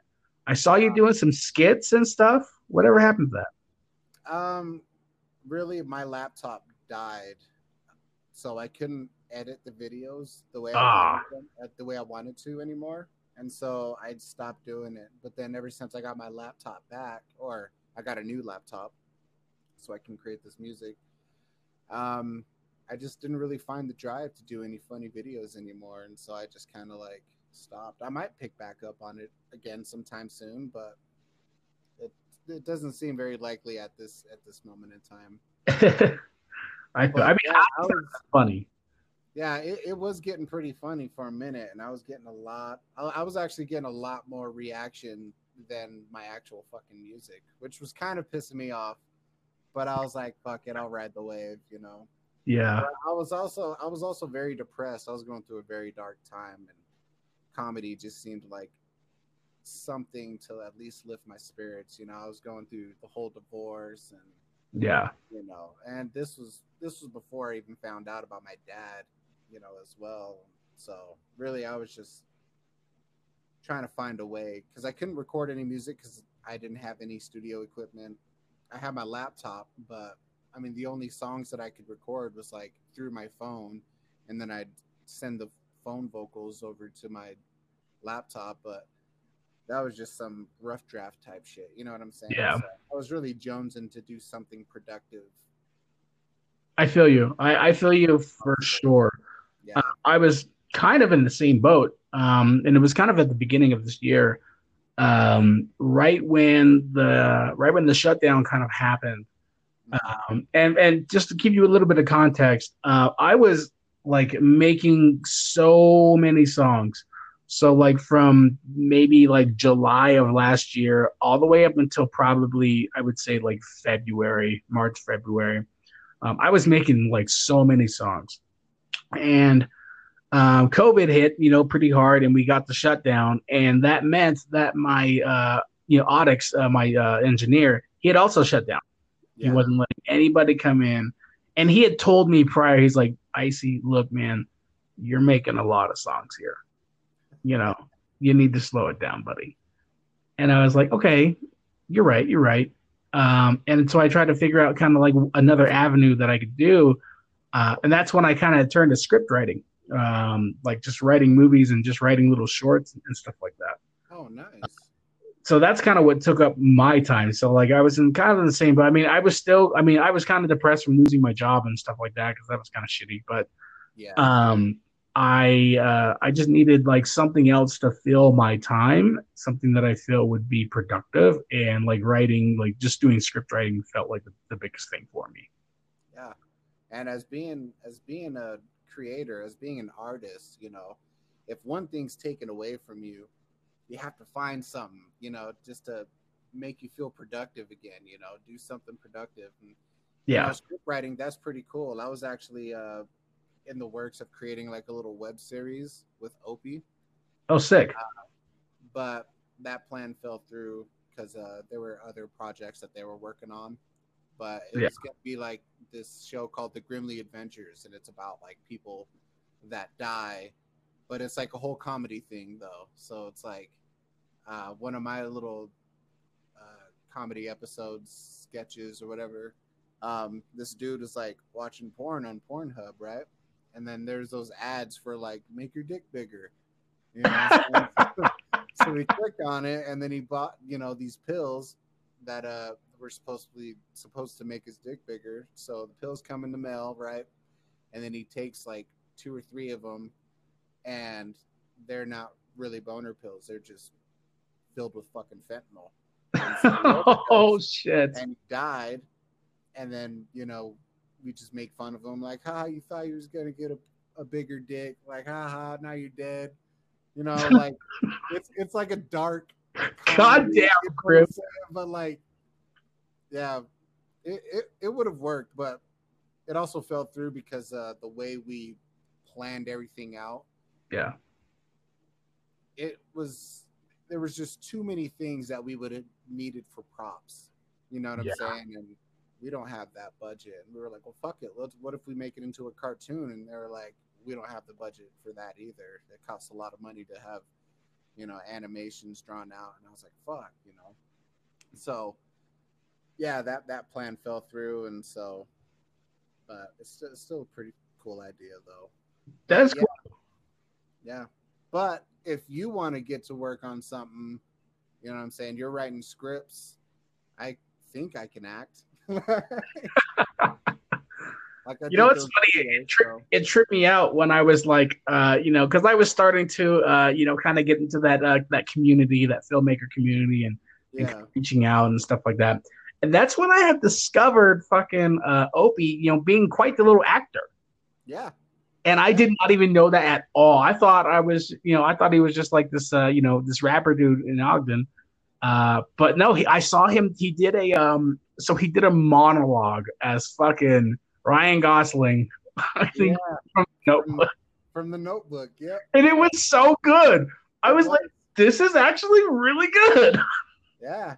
I saw you doing some skits and stuff. Whatever happened to that? Um, really, my laptop died, so I couldn't edit the videos the way I ah. them, uh, the way I wanted to anymore. and so I stopped doing it. But then ever since I got my laptop back, or I got a new laptop, so I can create this music. Um, I just didn't really find the drive to do any funny videos anymore, and so I just kind of like stopped. I might pick back up on it again sometime soon, but it it doesn't seem very likely at this at this moment in time. I, But, I mean, yeah, I I was, funny. Yeah, it, it was getting pretty funny for a minute, and I was getting a lot. I, I was actually getting a lot more reaction than my actual fucking music, which was kind of pissing me off. But I was like, "Fuck it, I'll ride the wave," you know. Yeah. But I was also I was also very depressed. I was going through a very dark time, and comedy just seemed like something to at least lift my spirits. You know, I was going through the whole divorce, and Yeah. you know, and this was this was before I even found out about my dad, you know, as well. So really, I was just trying to find a way because I couldn't record any music because I didn't have any studio equipment. I had my laptop, but I mean, the only songs that I could record was like through my phone, and then I'd send the phone vocals over to my laptop. But that was just some rough draft type shit. You know what I'm saying? Yeah. So I was really jonesing to do something productive. I feel you. I, I feel you for sure. Yeah. I was kind of in the same boat. Um, and it was kind of at the beginning of this year, um, right when the right when the shutdown kind of happened. Um, and and just to give you a little bit of context, uh, I was like making so many songs. So like from maybe like July of last year all the way up until probably I would say like February, March, February. Um, I was making like so many songs, and um, COVID hit, you know, pretty hard, and we got the shutdown, and that meant that my, uh, you know, Audix, uh, my uh, engineer, he had also shut down. He wasn't letting anybody come in, and he had told me prior, he's like, "Icy, look, man, you're making a lot of songs here. You know, you need to slow it down, buddy." And I was like, "Okay, you're right, you're right." Um, and so I tried to figure out kind of like another avenue that I could do, uh, and that's when I kind of turned to script writing, um, like just writing movies and just writing little shorts and stuff like that Oh, nice. so that's kind of what took up my time. So like I was in kind of in the same, but I mean I was still, I mean I was kind of depressed from losing my job and stuff like that because that was kind of shitty. But Yeah. um, I uh, I just needed like something else to fill my time, something that I feel would be productive, and like writing, like just doing script writing felt like the, the biggest thing for me. And as being as being a creator, as being an artist, you know, if one thing's taken away from you, you have to find something, you know, just to make you feel productive again, you know, do something productive. And you Yeah. know, script writing, that's pretty cool. I was actually uh in the works of creating like a little web series with Opie. Oh, sick. but that plan fell through because uh, there were other projects that they were working on. But it's Yeah. going to be like this show called The Grimly Adventures, and it's about like people that die, but it's like a whole comedy thing though. So it's like uh, one of my little uh, comedy episodes, sketches or whatever. Um, this dude is like watching porn on Pornhub, right? And then there's those ads for like make your dick bigger. You know, so, so he clicked on it and then he bought, you know, these pills that uh were supposed to be supposed to make his dick bigger. So the pills come in the mail, right? And then he takes like two or three of them and they're not really boner pills. They're just filled with fucking fentanyl. And so he oh shit. and he died. And then, you know, we just make fun of him, like, ha, you thought you was gonna get a, a bigger dick, like, ha ha, now you're dead. You know, like it's it's like a dark God comedy, damn, you know what I'm Crip. saying? But like, yeah, it, it, it would have worked, but it also fell through because uh the way we planned everything out Yeah. it was there was just too many things that we would have needed for props. You know what I'm Yeah. saying? And we don't have that budget. And we were like, well, fuck it. Let's. What if we make it into a cartoon? And they're like, we don't have the budget for that either. It costs a lot of money to have, you know, animations drawn out. And I was like, fuck, you know. So, yeah, that that plan fell through, and so, but it's still, it's still a pretty cool idea though. That's yeah. Yeah. But if you want to get to work on something, you know what I'm saying? You're writing scripts. I think I can act. Like you know what's funny? It, tri- it, tripped me out when I was like, uh, you know, because I was starting to, uh, you know, kind of get into that uh, that community, that filmmaker community, and, yeah. and reaching out and stuff like that. And that's when I had discovered fucking uh, Opie, you know, being quite the little actor. Yeah. And I did not even know that at all. I thought I was, you know, I thought he was just like this, uh, you know, this rapper dude in Ogden. Uh, but no, he, I saw him. He did a, um, so he did a monologue as fucking Ryan Gosling. I think yeah. from Notebook. From the Notebook, yeah. And it was so good. I was like, this is actually really good. Yeah.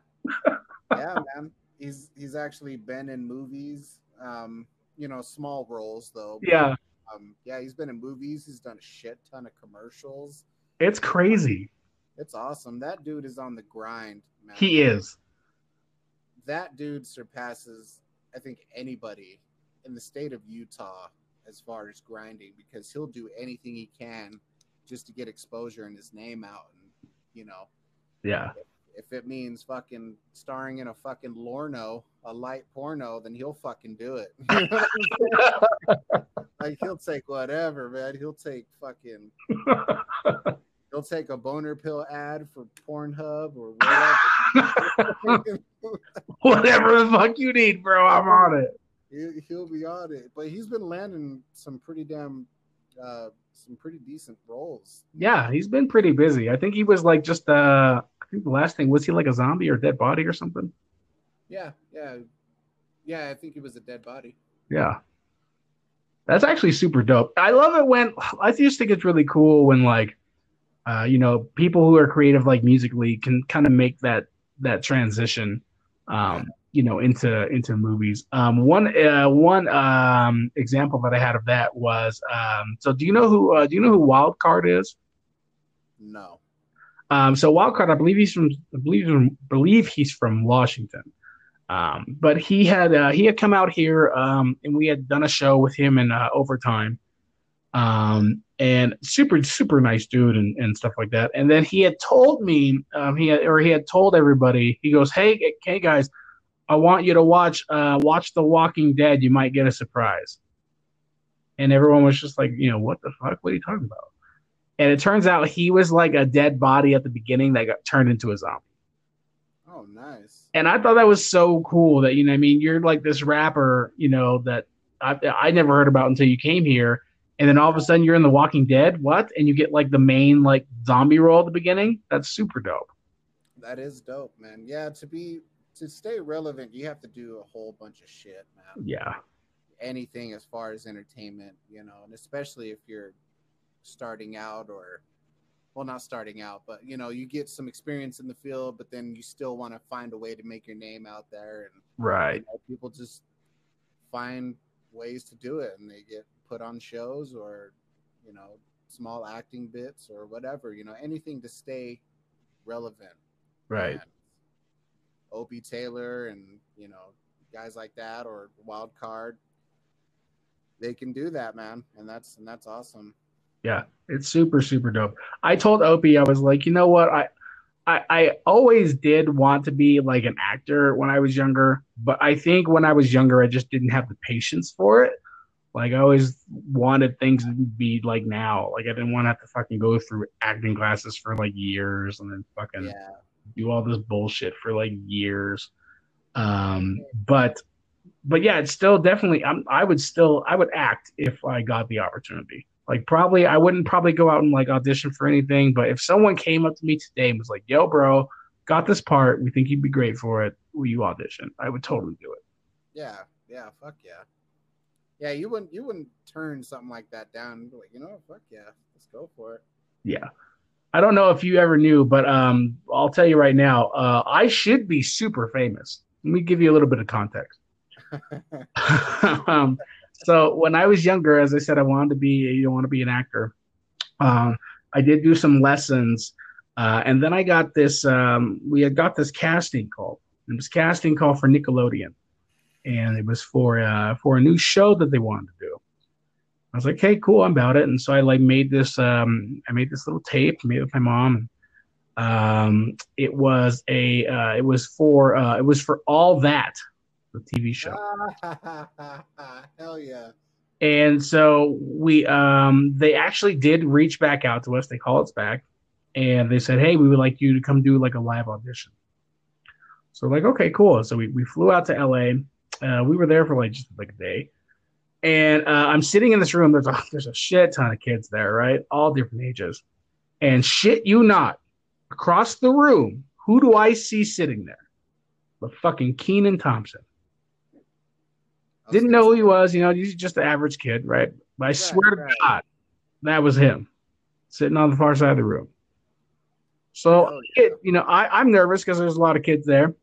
Yeah, man. He's he's actually been in movies. Um, you know, small roles though. Yeah. Um, yeah, he's been in movies. He's done a shit ton of commercials. It's crazy. It's awesome. That dude is on the grind, man. He is. That dude surpasses, I think, anybody in the state of Utah as far as grinding because he'll do anything he can just to get exposure and his name out and you know yeah if, it means fucking starring in a fucking lorno a light porno then he'll fucking do it like he'll take whatever man he'll take fucking he'll take a boner pill ad for pornhub or whatever whatever the fuck you need bro i'm on it he, will be on it. But he's been landing some pretty damn, uh, some pretty decent roles. Yeah, he's been pretty busy. I think he was like just uh, think the last thing was he like a zombie or dead body or something. Yeah, yeah, yeah. I think he was a dead body. Yeah. That's actually super dope. I love it when I just think it's really cool when like uh, you know, people who are creative like musically can kind of make that that transition. Um, you know into into movies. Um, one uh, one um, example that I had of that was um, so do you know who uh, do you know who Wild Card is? No. Um, so Wild Card, I believe he's from I believe from, believe he's from Washington. Um, but he had uh, he had come out here um, and we had done a show with him in uh, overtime. Um, and super super nice dude and, and stuff like that. And then he had told me um, he had, or he had told everybody he goes, hey hey guys, I want you to watch uh, watch The Walking Dead. You might get a surprise. And everyone was just like, you know, what the fuck? What are you talking about? And it turns out he was like a dead body at the beginning that got turned into a zombie. Oh, nice. And I thought that was so cool that, you know, I mean, you're like this rapper, you know, that I, I never heard about until you came here. And then all of a sudden you're in The Walking Dead. What? And you get like the main like zombie role at the beginning. That's super dope. That is dope, man. Yeah, to be to stay relevant, you have to do a whole bunch of shit, man. Yeah. Anything as far as entertainment, you know, and especially if you're starting out or well not starting out but you know you get some experience in the field but then you still want to find a way to make your name out there and right you know, people just find ways to do it and they get put on shows or you know small acting bits or whatever you know anything to stay relevant right and Opie Taylor and you know guys like that or Wild Card. They can do that, man, and that's and that's awesome. Yeah, it's super super dope. I told Opie I was like, you know what, I. I, I always did want to be like an actor when I was younger, but I think when I was younger, I just didn't have the patience for it. Like I always wanted things to be like now. Like I didn't want to have to fucking go through acting classes for like years and then fucking yeah do all this bullshit for like years. Um, but but yeah, it's still definitely. I'm, I would still I would act if I got the opportunity. Like probably I wouldn't probably go out and like audition for anything. But if someone came up to me today and was like, "Yo, bro, got this part. We think you'd be great for it. Will you audition?" I would totally do it. Yeah, yeah, fuck yeah, yeah. You wouldn't you wouldn't turn something like that down. Like you know, fuck yeah, let's go for it. Yeah. I don't know if you ever knew, but um, I'll tell you right now, uh, I should be super famous. Let me give you a little bit of context. um, so when I was younger, as I said, I wanted to be you want to be an actor. Um, I did do some lessons, uh, and then I got this. Um, we had got this casting call. It was casting call for Nickelodeon, and it was for uh, for a new show that they wanted to do. I was like, "Hey, cool, I'm about it." And so I like made this. Um, I made this little tape, made it with my mom. Um, it was a. Uh, it was for. Uh, it was for all that, the TV show. Hell yeah! And so we. Um, they actually did reach back out to us. They called us back, and they said, "Hey, we would like you to come do like a live audition." So like, okay, cool. So we we flew out to LA. Uh, we were there for like just like a day and uh, I'm sitting in this room. There's a there's a shit ton of kids there, right? All different ages. And shit you not, across the room, who do I see sitting there? The fucking Kenan Thompson. Didn't know who he was, you know, he's just an average kid, right? But I right, swear right. to God, that was him sitting on the far side of the room. So, oh, yeah. it, you know, I, I'm nervous because there's a lot of kids there.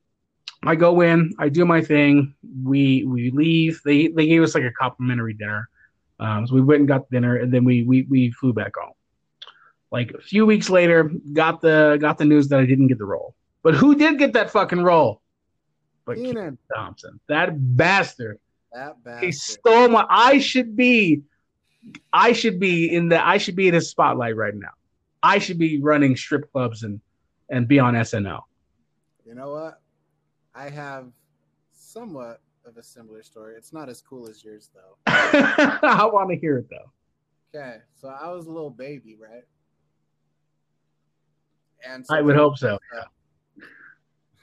I go in, I do my thing. We we leave. They they gave us like a complimentary dinner. Um, so we went and got dinner, and then we we we flew back home. Like a few weeks later, got the got the news that I didn't get the role. But who did get that fucking role? But Kenan Thompson, that bastard. That bastard. He stole my. I should be. I should be in the. I should be in his spotlight right now. I should be running strip clubs and and be on SNL. You know what? I have somewhat of a similar story. It's not as cool as yours, though. I want to hear it, though. Okay, so I was a little baby, right? And so I would hope so.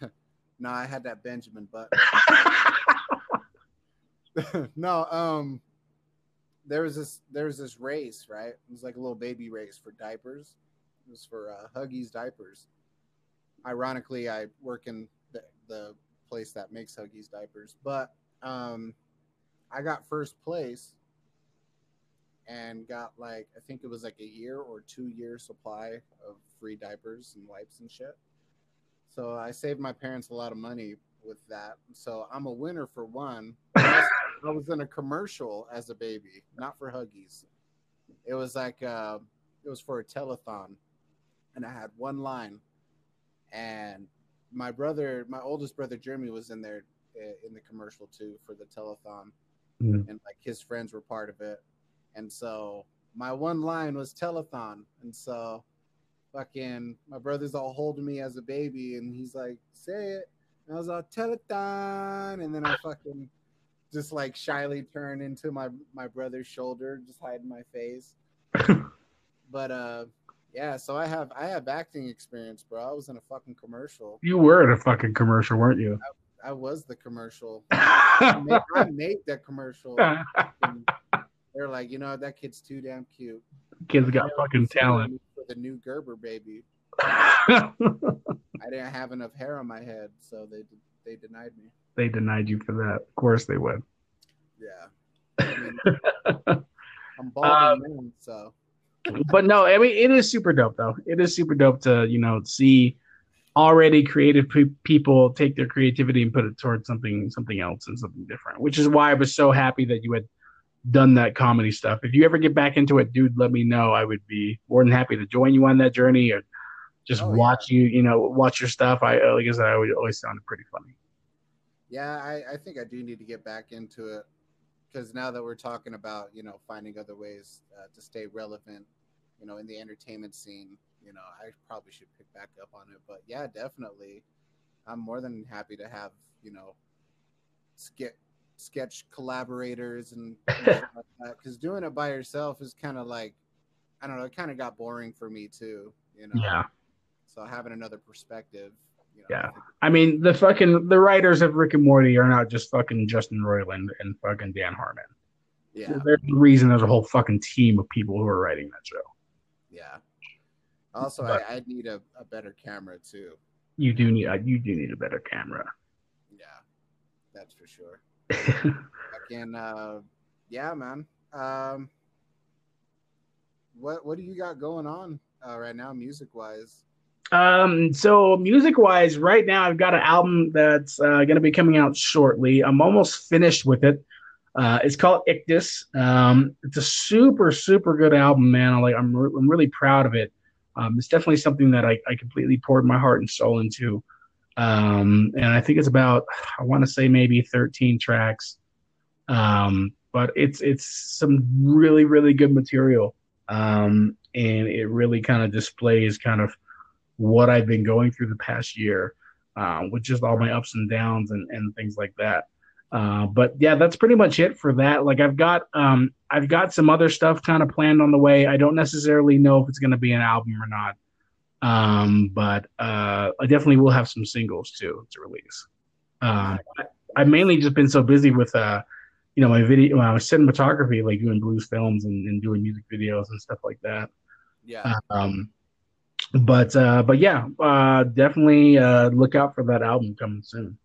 Uh, no, I had that Benjamin Button. no, um, there was this there was this race, right? It was like a little baby race for diapers. It was for uh, Huggies diapers. Ironically, I work in the, the place that makes Huggies diapers. But um, I got first place and got like I think it was like a year or two year supply of free diapers and wipes and shit. So I saved my parents a lot of money with that. So I'm a winner for one. I was in a commercial as a baby, not for Huggies. It was like uh, it was for a telethon, and I had one line, and my brother, my oldest brother Jeremy, was in there eh, in the commercial too for the telethon, mm-hmm. and like his friends were part of it, and so my one line was telethon, and so fucking my brother's all holding me as a baby, and he's like, "Say it," and I was all telethon, and then I fucking just like shyly turn into my my brother's shoulder, just hiding my face. but uh yeah, so I have I have acting experience, bro. I was in a fucking commercial. You were in a fucking commercial, weren't you? I, I was the commercial. I, made, I, made, that commercial. they're like, you know, that kid's too damn cute. Kid's got fucking talent. For the new Gerber baby. I didn't have enough hair on my head, so they they denied me. They denied you for that. Of course they would. Yeah. I mean, I'm balding um, man, so but no, I mean it is super dope though. It is super dope to you know see already creative pe- people take their creativity and put it towards something something else and something different. Which is why I was so happy that you had done that comedy stuff. If you ever get back into it, dude, let me know. I would be more than happy to join you on that journey or just oh, watch yeah. you, you know, watch your stuff. I like I said, I would always sound pretty funny. Yeah, I, I think I do need to get back into it because now that we're talking about you know finding other ways uh, to stay relevant you know in the entertainment scene you know i probably should pick back up on it. But yeah definitely i'm more than happy to have you know sketch sketch collaborators and because doing it by yourself is kind of like i don't know it kind of got boring for me too you know? Yeah. So having another perspective you know, yeah, I, mean the fucking the writers of Rick and Morty are not just fucking Justin Roiland and fucking Dan Harmon. Yeah, there's a reason there's a whole fucking team of people who are writing that show. Yeah. Also, but I, I need a, a better camera too. You do need uh, you do need a better camera. Yeah, that's for sure. Again, uh, yeah, man. Um, what what do you got going on uh, right now, music wise? Um, so music wise, right now I've got an album that's uh, going to be coming out shortly. I'm almost finished with it. Uh, it's called Ictus. Um, it's a super, super good album, man. I'm like, I'm, re- I'm really proud of it. Um, it's definitely something that I, I completely poured my heart and soul into. Um, and I think it's about, I want to say maybe 13 tracks. Um, but it's it's some really really good material, um, and it really kind of displays kind of what I've been going through the past year, uh, with just all my ups and downs and and things like that. Uh, but yeah, that's pretty much it for that. Like I've got um, I've got some other stuff kind of planned on the way. I don't necessarily know if it's going to be an album or not. Um, but uh, I definitely will have some singles too to release. Uh, I, have mainly just been so busy with uh, you know, my video, my cinematography, like doing blues films and, and doing music videos and stuff like that. Yeah. Um, but uh, but yeah, uh, definitely uh, look out for that album coming soon.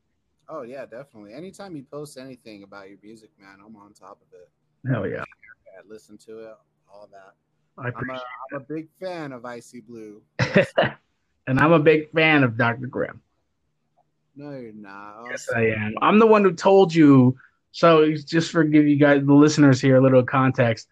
Oh yeah, definitely. Anytime you post anything about your music, man, I'm on top of it. Hell yeah. I listen to it, all that. I am a, I'm a big fan of Icy Blue. and I'm a big fan of Dr. Grim. No, you're not. Yes, I am. I'm the one who told you. So just for give you guys the listeners here a little context.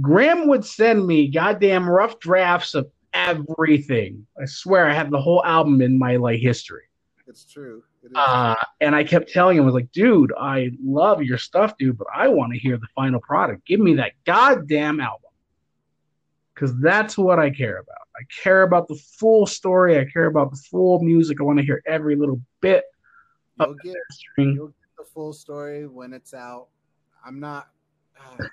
Graham would send me goddamn rough drafts of everything. I swear I have the whole album in my like history. It's true. uh, and I kept telling him, I was like, dude, I love your stuff, dude, but I want to hear the final product. Give me that goddamn album. Because that's what I care about. I care about the full story. I care about the full music. I want to hear every little bit. You'll get, you'll get the full story when it's out. I'm not. Uh,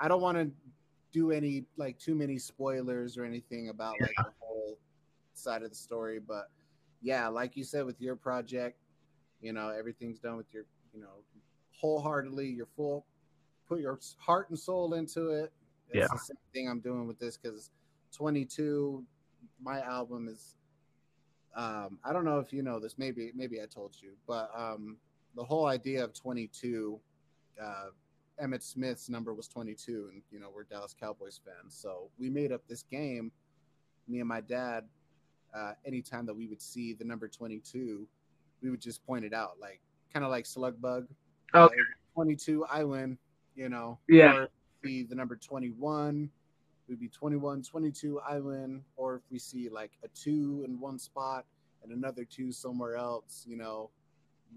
I don't want to do any like too many spoilers or anything about like the whole side of the story, but yeah, like you said with your project, you know, everything's done with your, you know, wholeheartedly, your full, put your heart and soul into it. It's yeah. the same thing I'm doing with this because 22, my album is, um, I don't know if you know this, maybe, maybe I told you, but um, the whole idea of 22, uh, Emmitt Smith's number was 22, and you know we're Dallas Cowboys fans, so we made up this game. Me and my dad uh, anytime that we would see the number 22, we would just point it out, like kind of like slug bug. Okay. Uh, 22, I win, you know. Yeah. Or be the number 21, we'd be 21, 22, I win. Or if we see like a two in one spot and another two somewhere else, you know,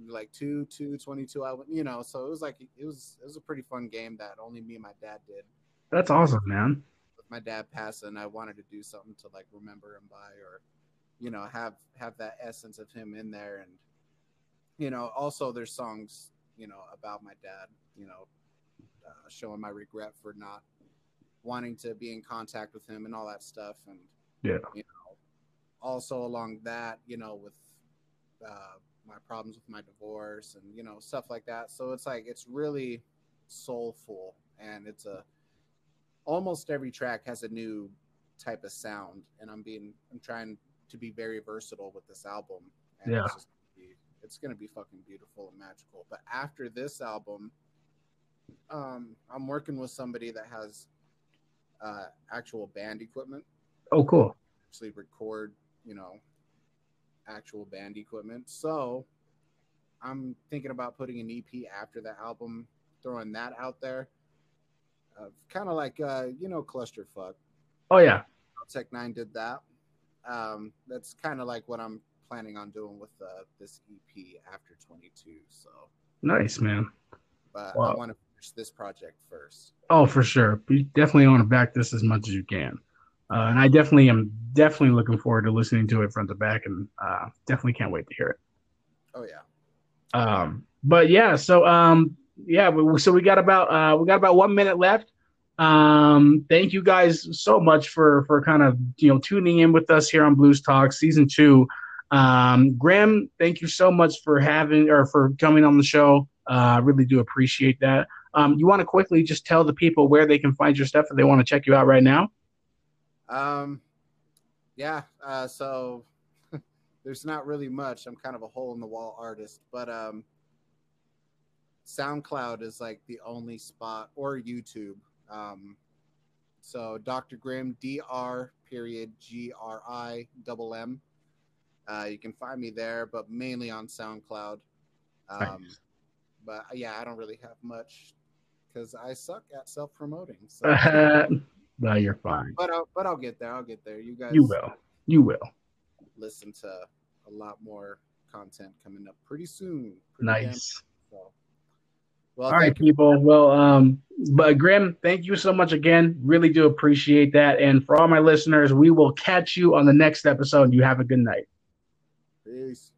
like two, two, 22, I win, you know. So it was like, it was, it was a pretty fun game that only me and my dad did. That's awesome, man. With my dad passing, I wanted to do something to like remember him by or you know have have that essence of him in there and you know also there's songs you know about my dad you know uh, showing my regret for not wanting to be in contact with him and all that stuff and yeah you know also along that you know with uh, my problems with my divorce and you know stuff like that so it's like it's really soulful and it's a almost every track has a new type of sound and i'm being i'm trying to be very versatile with this album. And yeah. It's, just, it's gonna be fucking beautiful and magical. But after this album, um, I'm working with somebody that has uh, actual band equipment. Oh, cool. Actually, record, you know, actual band equipment. So I'm thinking about putting an EP after the album, throwing that out there. Uh, kind of like, uh, you know, Klusterfuk. Oh, yeah. Tech N9ne did that um, that's kind of like what I'm planning on doing with uh, this EP after 22. So nice, man. But wow. I want to finish this project first. Oh, for sure. You definitely want to back this as much as you can. Uh, and I definitely am definitely looking forward to listening to it front to back, and uh, definitely can't wait to hear it. Oh yeah. Um, but yeah, so um, yeah, so we got about uh, we got about one minute left. Um, thank you guys so much for for kind of you know tuning in with us here on Blues Talk season two. Um, Graham, thank you so much for having or for coming on the show. I uh, really do appreciate that. Um, you want to quickly just tell the people where they can find your stuff if they want to check you out right now? Um, yeah. Uh, so there's not really much. I'm kind of a hole in the wall artist, but um, SoundCloud is like the only spot or YouTube um, so Dr. Grim, D R period G R I double M. Uh, you can find me there, but mainly on SoundCloud. Um, nice. But yeah, I don't really have much because I suck at self promoting. So. no, you're fine. But I'll, but I'll get there. I'll get there. You guys. You will. You will. Listen to a lot more content coming up pretty soon. Pretty nice. so Well, all right, people. Well, um, but Grim, thank you so much again. Really do appreciate that. And for all my listeners, we will catch you on the next episode. You have a good night. Peace.